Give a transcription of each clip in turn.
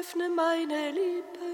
öffne meine Lippen.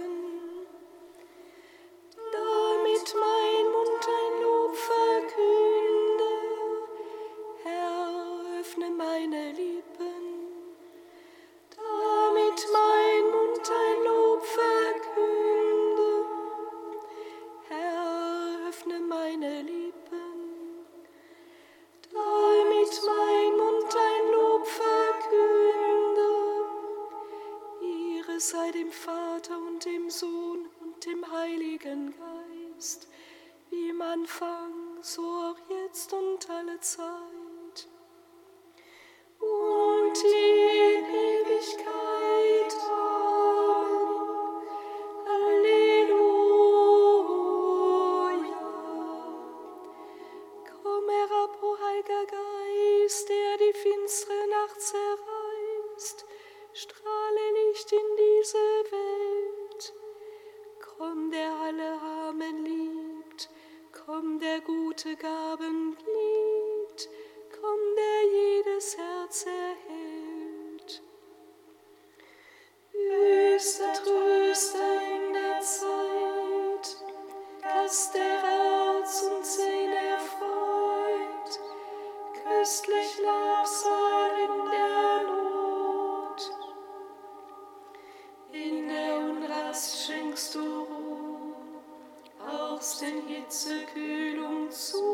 Hitze, Kühlung zu.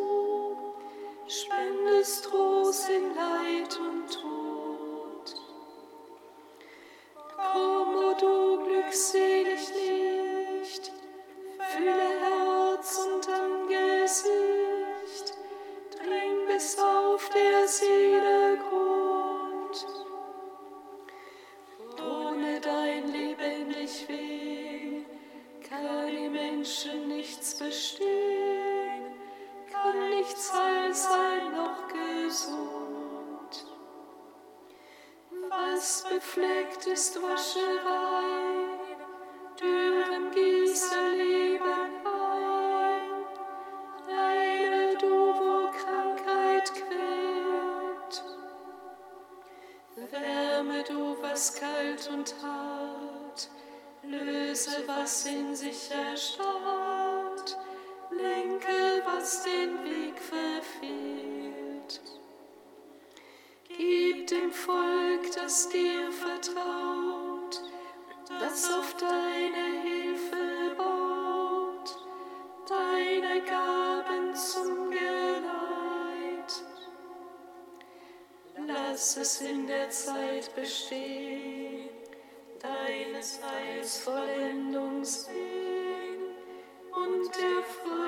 befleckt ist Wascherei, Dürren gieße Leben ein. Heile du, wo Krankheit quält. Wärme du, was kalt und hart, löse, was in sich erstarrt, lenke, was den Weg verfehlt dem Volk, das dir vertraut, das auf deine Hilfe baut, deine Gaben zum Geleit. Lass es in der Zeit bestehen, deines Heils Vollendung sehen und der Freude.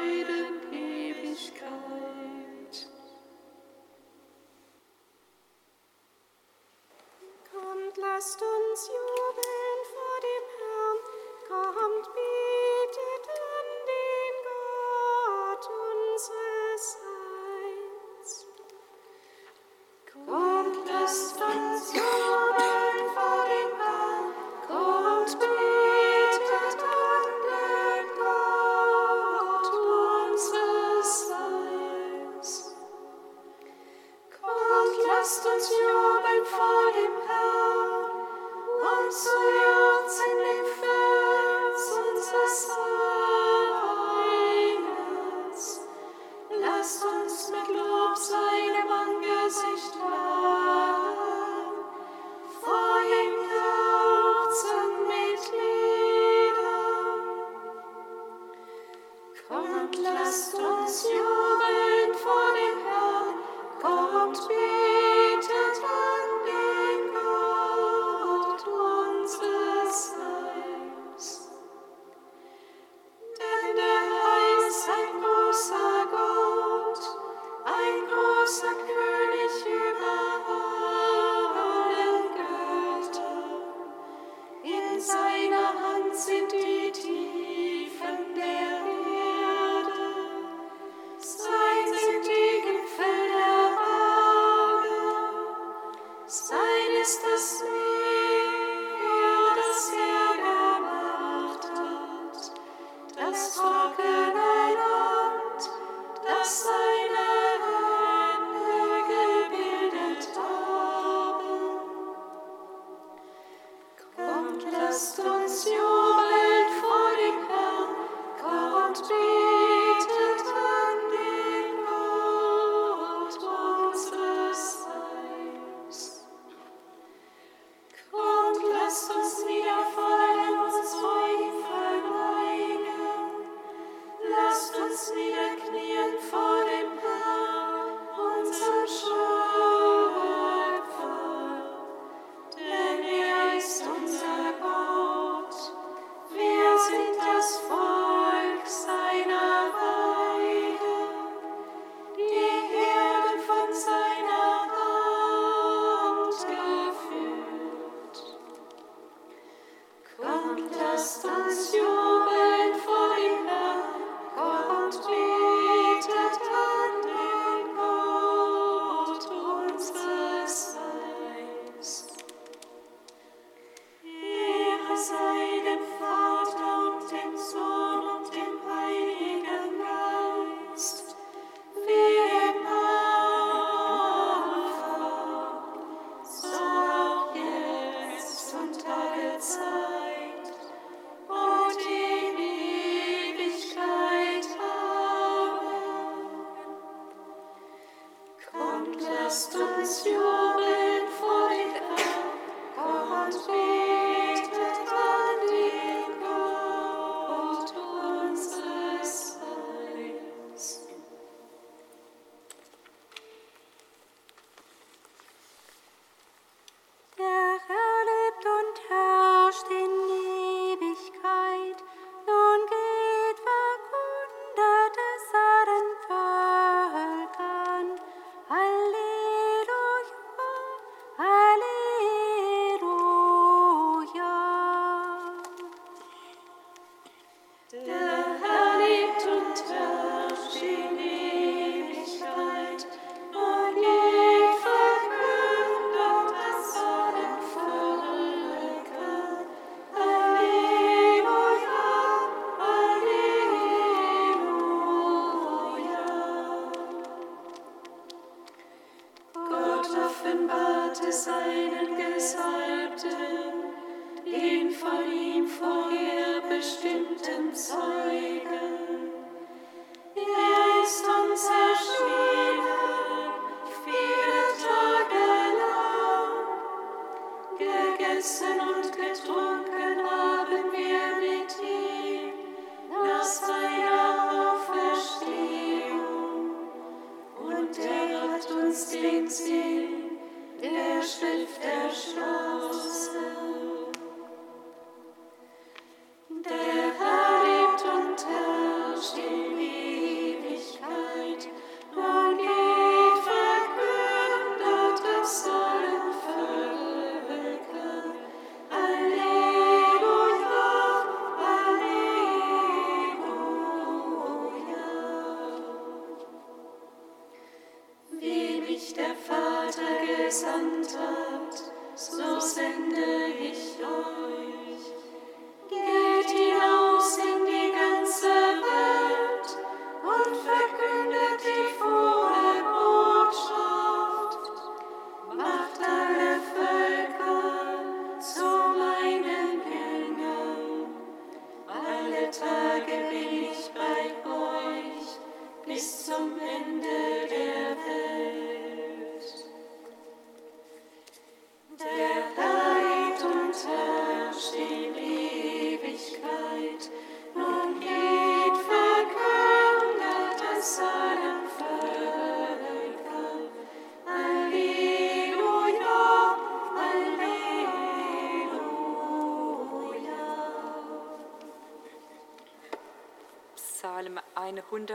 Sein ist das Meer.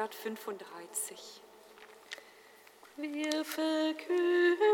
135. Wir verkünden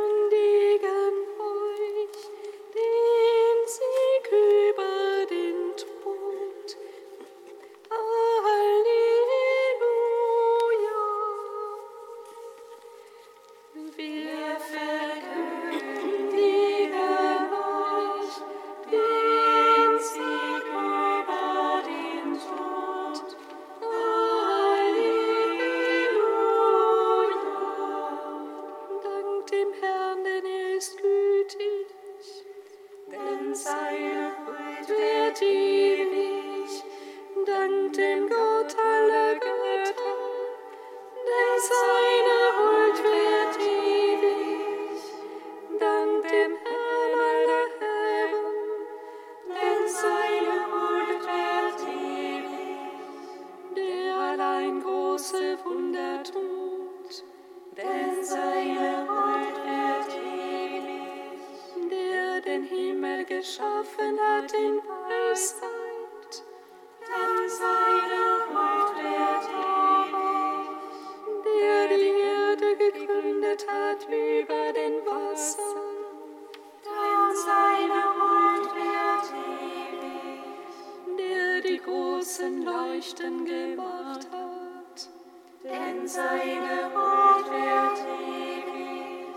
seine Huld währt ewig.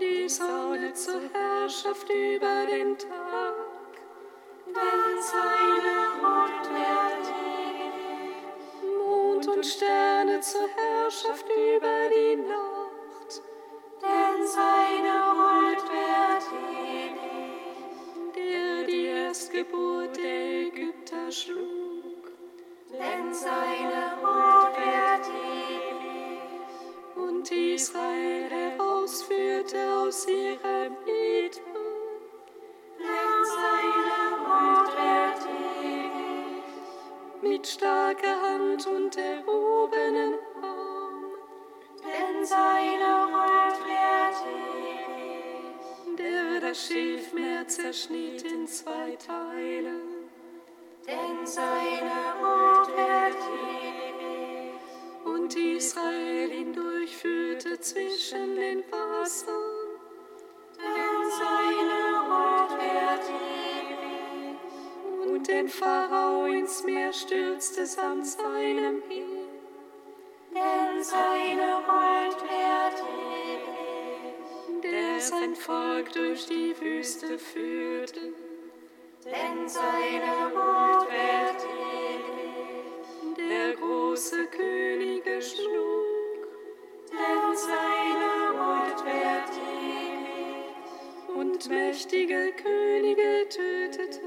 Die Sonne zur Herrschaft über den Tag, denn seine Huld währt ewig. Mond und Sterne zur Herrschaft über die Nacht. Zerschnitt in zwei Teile. Denn seine Hut wird ewig. Und Israel hindurchführte zwischen den Wassern. Denn seine Hut wird ewig. Und den Pharao ins Meer stürzte samt seinem Heer. Denn seine Hut sein Volk durch die Wüste führte. Denn seine Hut wird ewig. Der große Könige schlug. Denn seine Hut wird ewig. Und mächtige Könige tötete.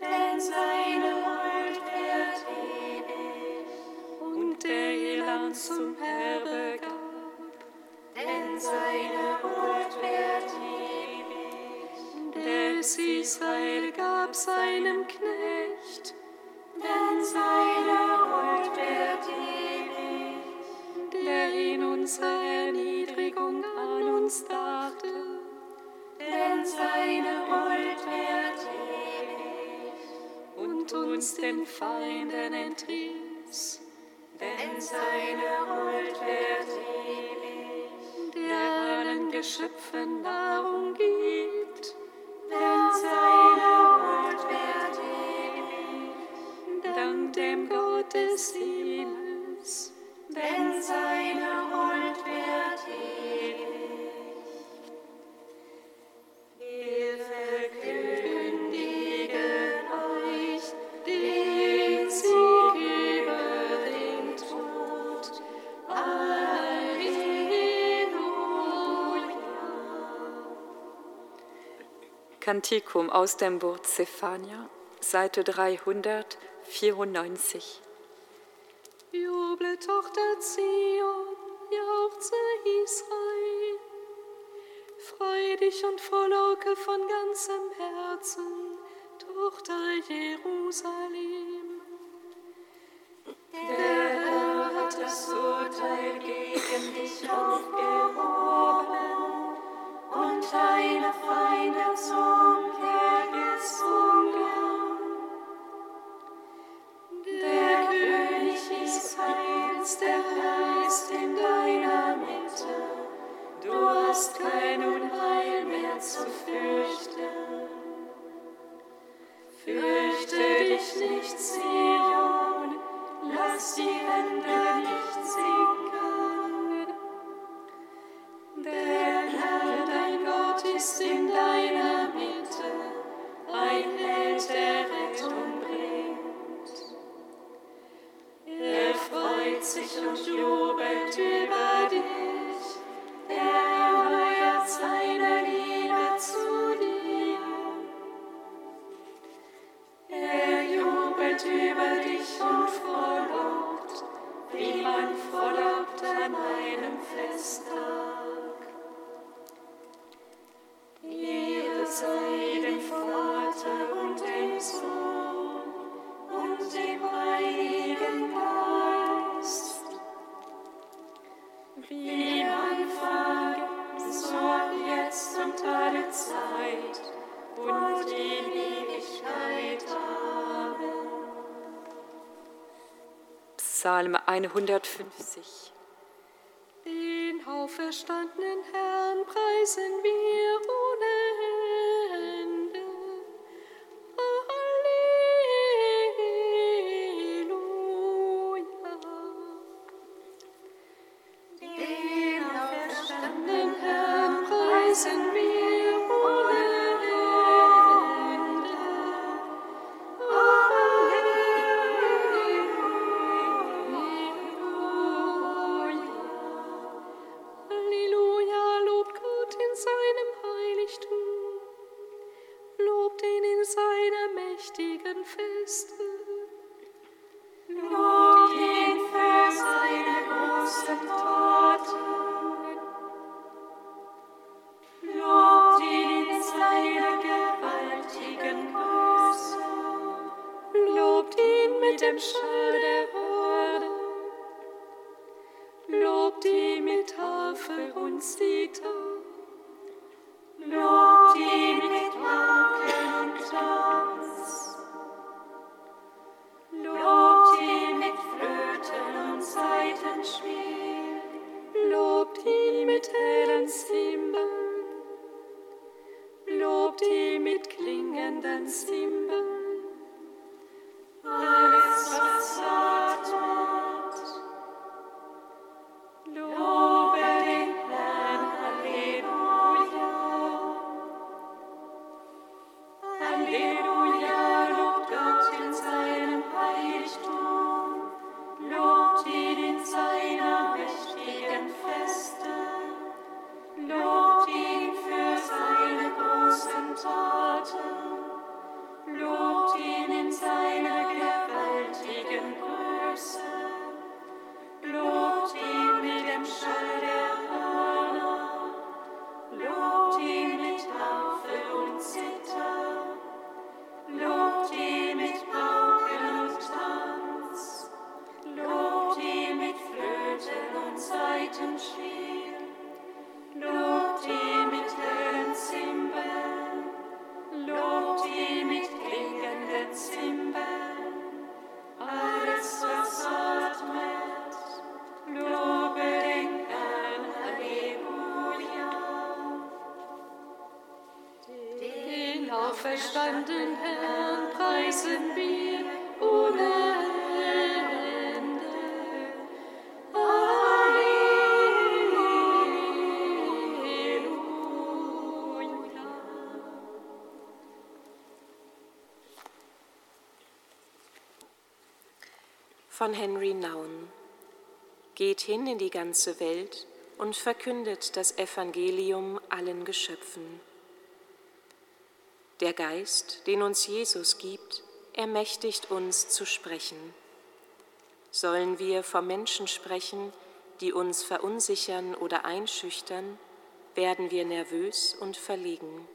Denn seine Hut wird ewig. Und der Land zum Erbe gab Des Israel gab seinem Knecht, denn seine Huld wird ewig. Der in unserer Erniedrigung an uns dachte, denn seine Huld wird ewig. Und uns den Feinden entriss, denn seine Huld wird ewig der allen Geschöpfen Nahrung gibt. Kantikum aus dem Buch Zephania, Seite 394. Juble, Tochter Zion, jauchze Israel. Freu dich und frohlocke von ganzem Herzen, Tochter Jerusalem. Der Herr hat das Urteil gegen dich aufgehoben Psalm 150. Den auferstandenen Herrn preisen wir ihn mit auferstandenen Herrn preisen wir ohne. Von Henry Naun. Geht hin in die ganze Welt und verkündet das Evangelium allen Geschöpfen. Der Geist, den uns Jesus gibt, ermächtigt uns zu sprechen. Sollen wir vom Menschen sprechen, die uns verunsichern oder einschüchtern, werden wir nervös und verlegen.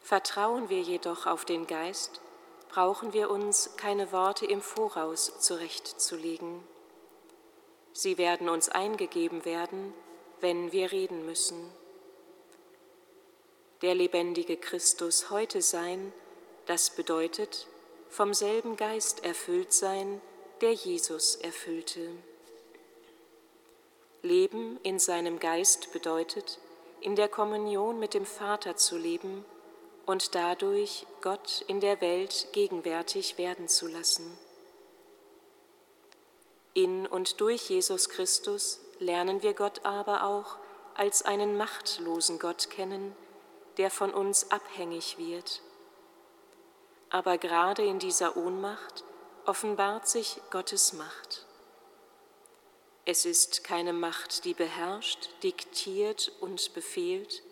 Vertrauen wir jedoch auf den Geist, brauchen wir uns keine Worte im Voraus zurechtzulegen. Sie werden uns eingegeben werden, wenn wir reden müssen. Der lebendige Christus heute sein, das bedeutet vom selben Geist erfüllt sein, der Jesus erfüllte. Leben in seinem Geist bedeutet, in der Kommunion mit dem Vater zu leben und dadurch Gott in der Welt gegenwärtig werden zu lassen. In und durch Jesus Christus lernen wir Gott aber auch als einen machtlosen Gott kennen, der von uns abhängig wird. Aber gerade in dieser Ohnmacht offenbart sich Gottes Macht. Es ist keine Macht, die beherrscht, diktiert und befehlt,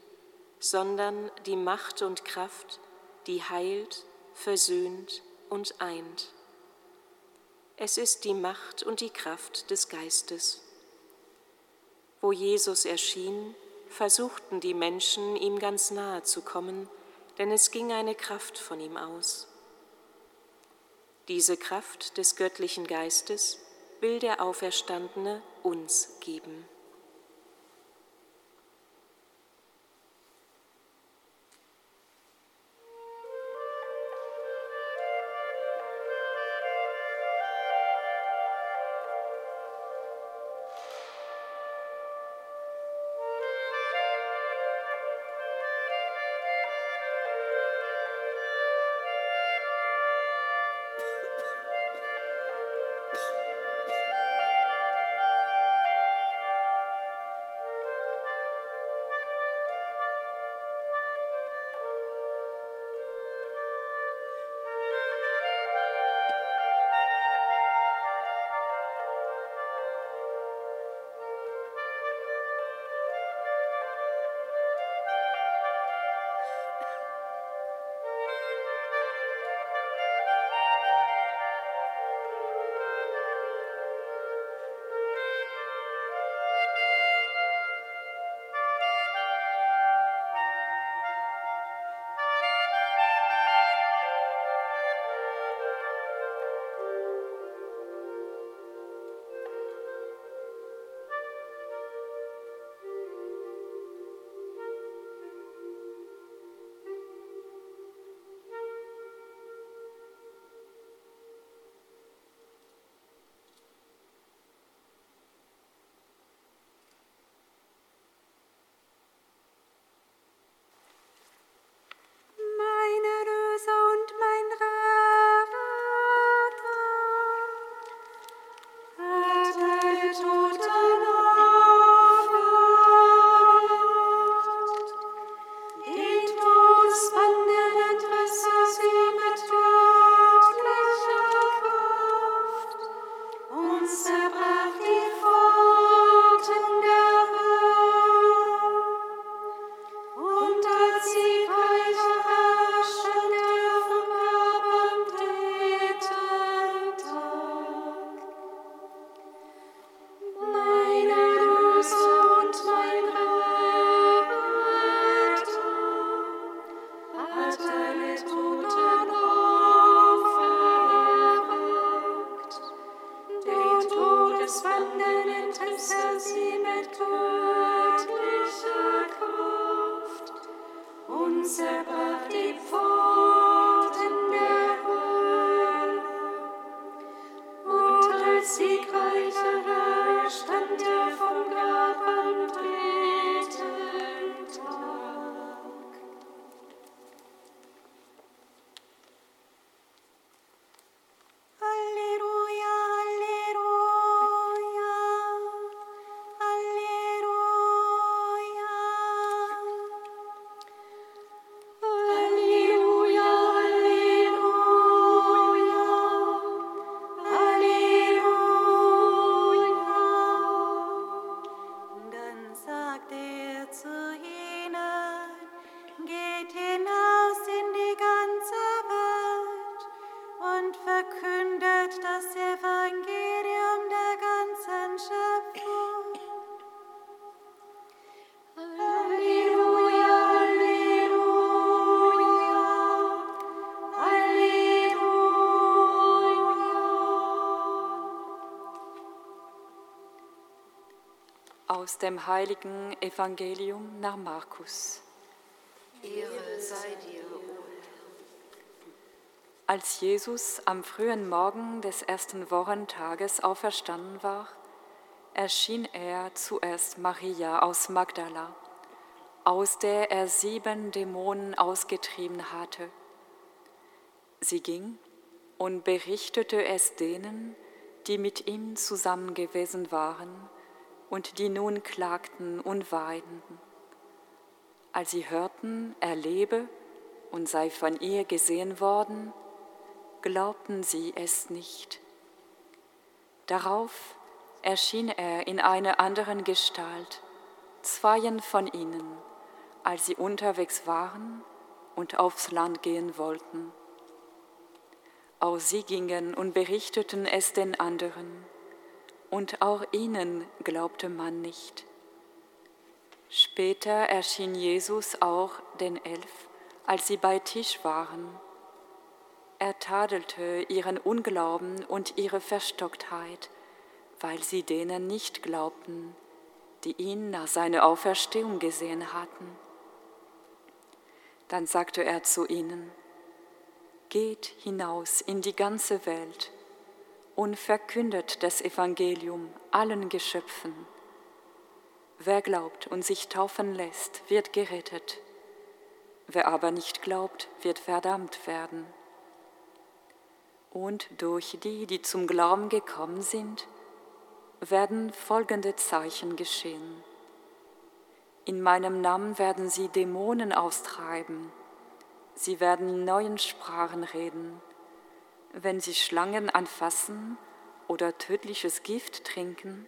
sondern die Macht und Kraft, die heilt, versöhnt, und eint. Es ist die Macht und die Kraft des Geistes. Wo Jesus erschien, versuchten die Menschen, ihm ganz nahe zu kommen, denn es ging eine Kraft von ihm aus. Diese Kraft des göttlichen Geistes will der Auferstandene uns geben. Aus dem heiligen Evangelium nach Markus. Ehre sei dir, o Als Jesus am frühen Morgen des ersten Wochentages auferstanden war, erschien er zuerst Maria aus Magdala, aus der er sieben Dämonen ausgetrieben hatte. Sie ging und berichtete es denen, die mit ihm zusammen gewesen waren und die nun klagten und weinten. Als sie hörten, er lebe und sei von ihr gesehen worden, glaubten sie es nicht. Darauf erschien er in einer anderen Gestalt, zweien von ihnen, als sie unterwegs waren und aufs Land gehen wollten. Auch sie gingen und berichteten es den anderen, und auch ihnen glaubte man nicht. Später erschien Jesus auch den Elf, als sie bei Tisch waren. Er tadelte ihren Unglauben und ihre Verstocktheit, weil sie denen nicht glaubten, die ihn nach seiner Auferstehung gesehen hatten. Dann sagte er zu ihnen, Geht hinaus in die ganze Welt und verkündet das Evangelium allen Geschöpfen. Wer glaubt und sich taufen lässt, wird gerettet. Wer aber nicht glaubt, wird verdammt werden. Und durch die, die zum Glauben gekommen sind, werden folgende Zeichen geschehen. In meinem Namen werden sie Dämonen austreiben. Sie werden in neuen Sprachen reden. Wenn sie Schlangen anfassen oder tödliches Gift trinken,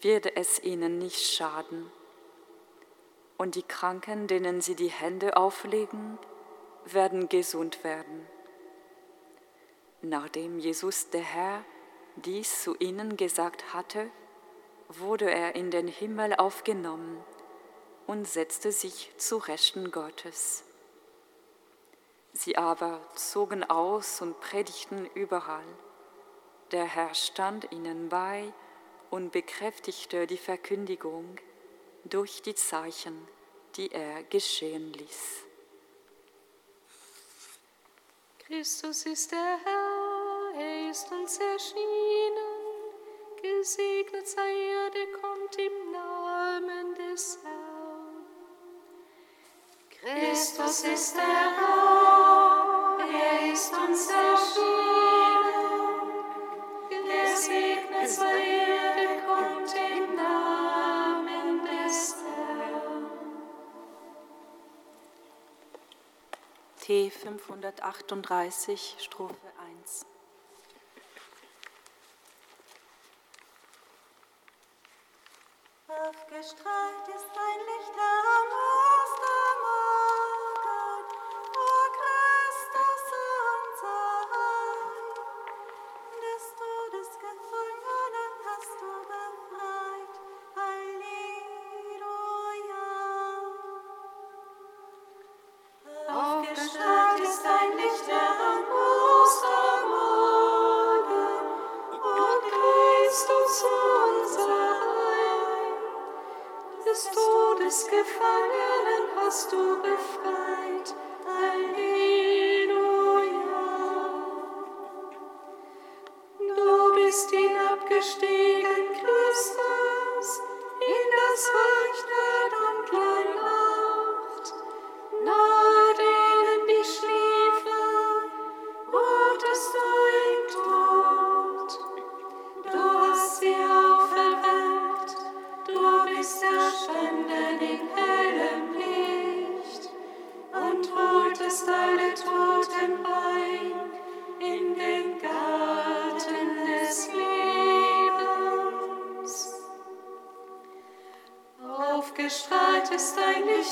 wird es ihnen nicht schaden. Und die Kranken, denen sie die Hände auflegen, werden gesund werden. Nachdem Jesus der Herr dies zu ihnen gesagt hatte, wurde er in den Himmel aufgenommen und setzte sich zu Rechten Gottes. Sie aber zogen aus und predigten überall. Der Herr stand ihnen bei und bekräftigte die Verkündigung durch die Zeichen, die er geschehen ließ. Christus ist der Herr, er ist uns erschienen. Gesegnet sei er, der kommt im Namen des Herrn. Christus ist der Herr, er ist uns erschienen. Gesegnet sei er, der kommt im Namen des Herrn. T 538, Strophe 1. Aufgestrahlt ist ein Licht am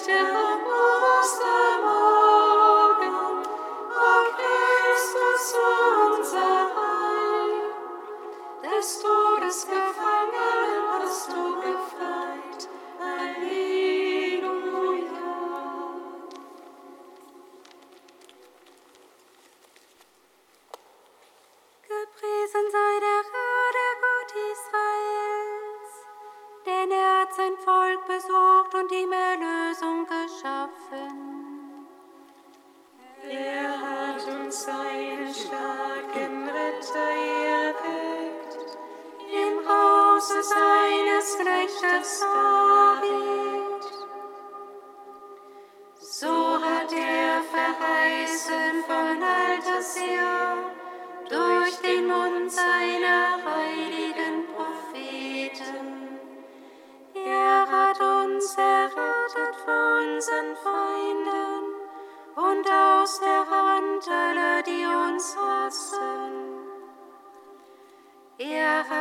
dein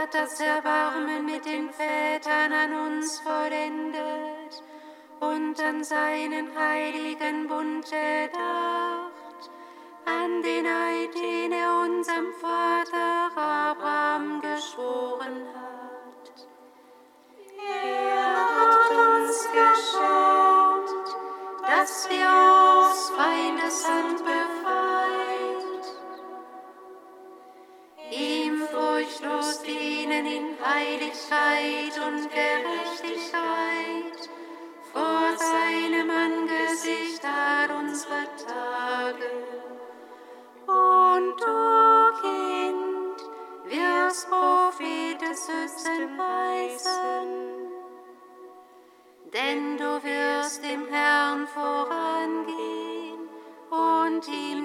hat das Erbarmen mit den Vätern an uns vollendet und an seinen heiligen Bund gedacht, an den Eid, den er unserem Vater Abraham geschworen Heiligkeit und Gerechtigkeit vor seinem Angesicht all unsere Tage. Und du, Kind, wirst Prophetes höchsten weisen, denn du wirst dem Herrn vorangehen und ihm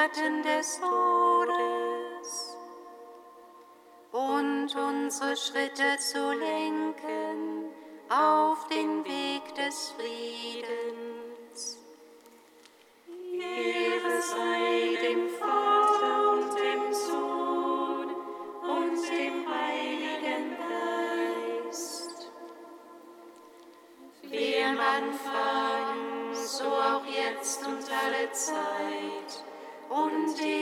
Schatten des Todes, und unsere Schritte zu lenken auf den Weg des Friedens. Ehre sei dem Vater und dem Sohn und dem Heiligen Geist. Wie am Anfang, so auch jetzt und alle Zeit und in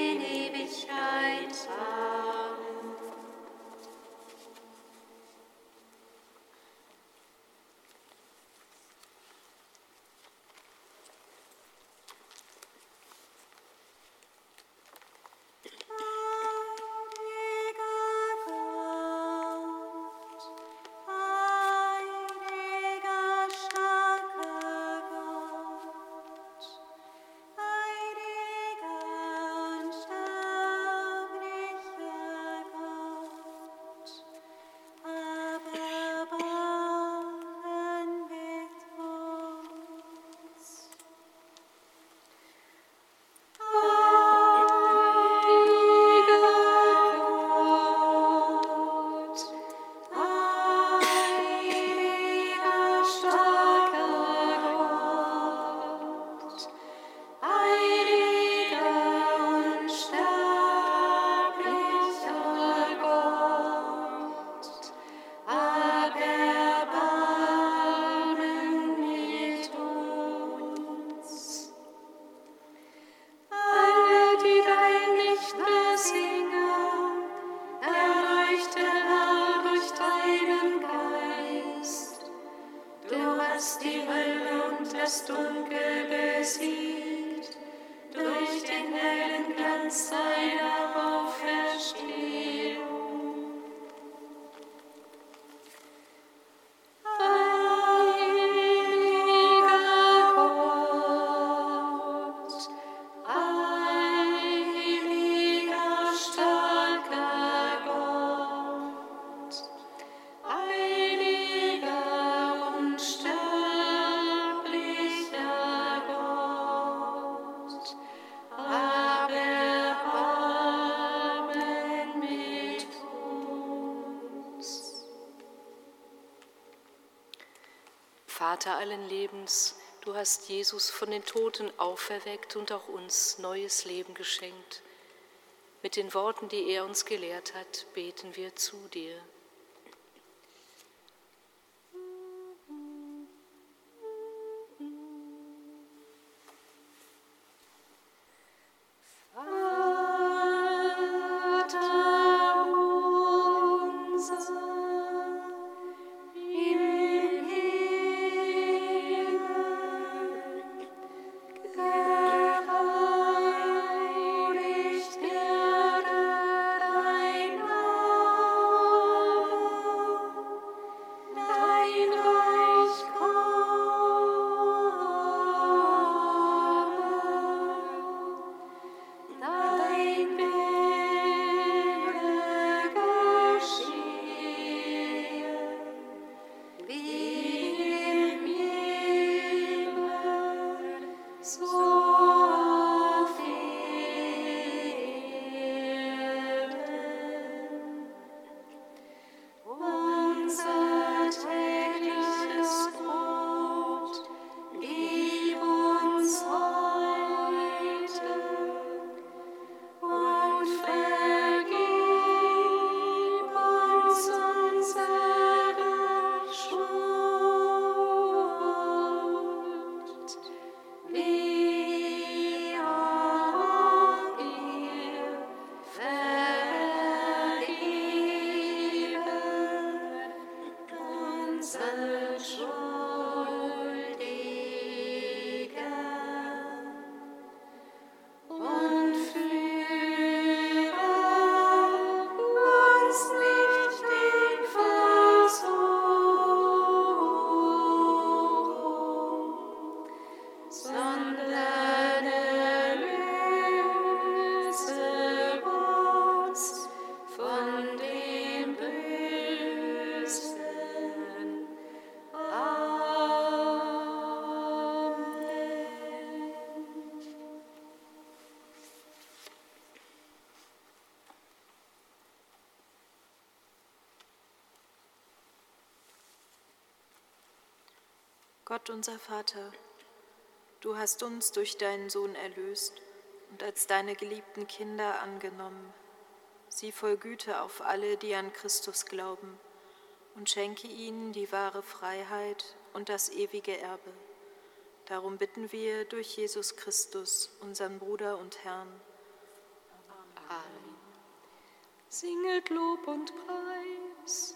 Vater allen Lebens, du hast Jesus von den Toten auferweckt und auch uns neues Leben geschenkt. Mit den Worten, die er uns gelehrt hat, beten wir zu dir. Gott unser Vater, du hast uns durch deinen Sohn erlöst und als deine geliebten Kinder angenommen. Sieh voll Güte auf alle, die an Christus glauben, und schenke ihnen die wahre Freiheit und das ewige Erbe. Darum bitten wir durch Jesus Christus, unseren Bruder und Herrn. Amen. Singet Lob und Preis.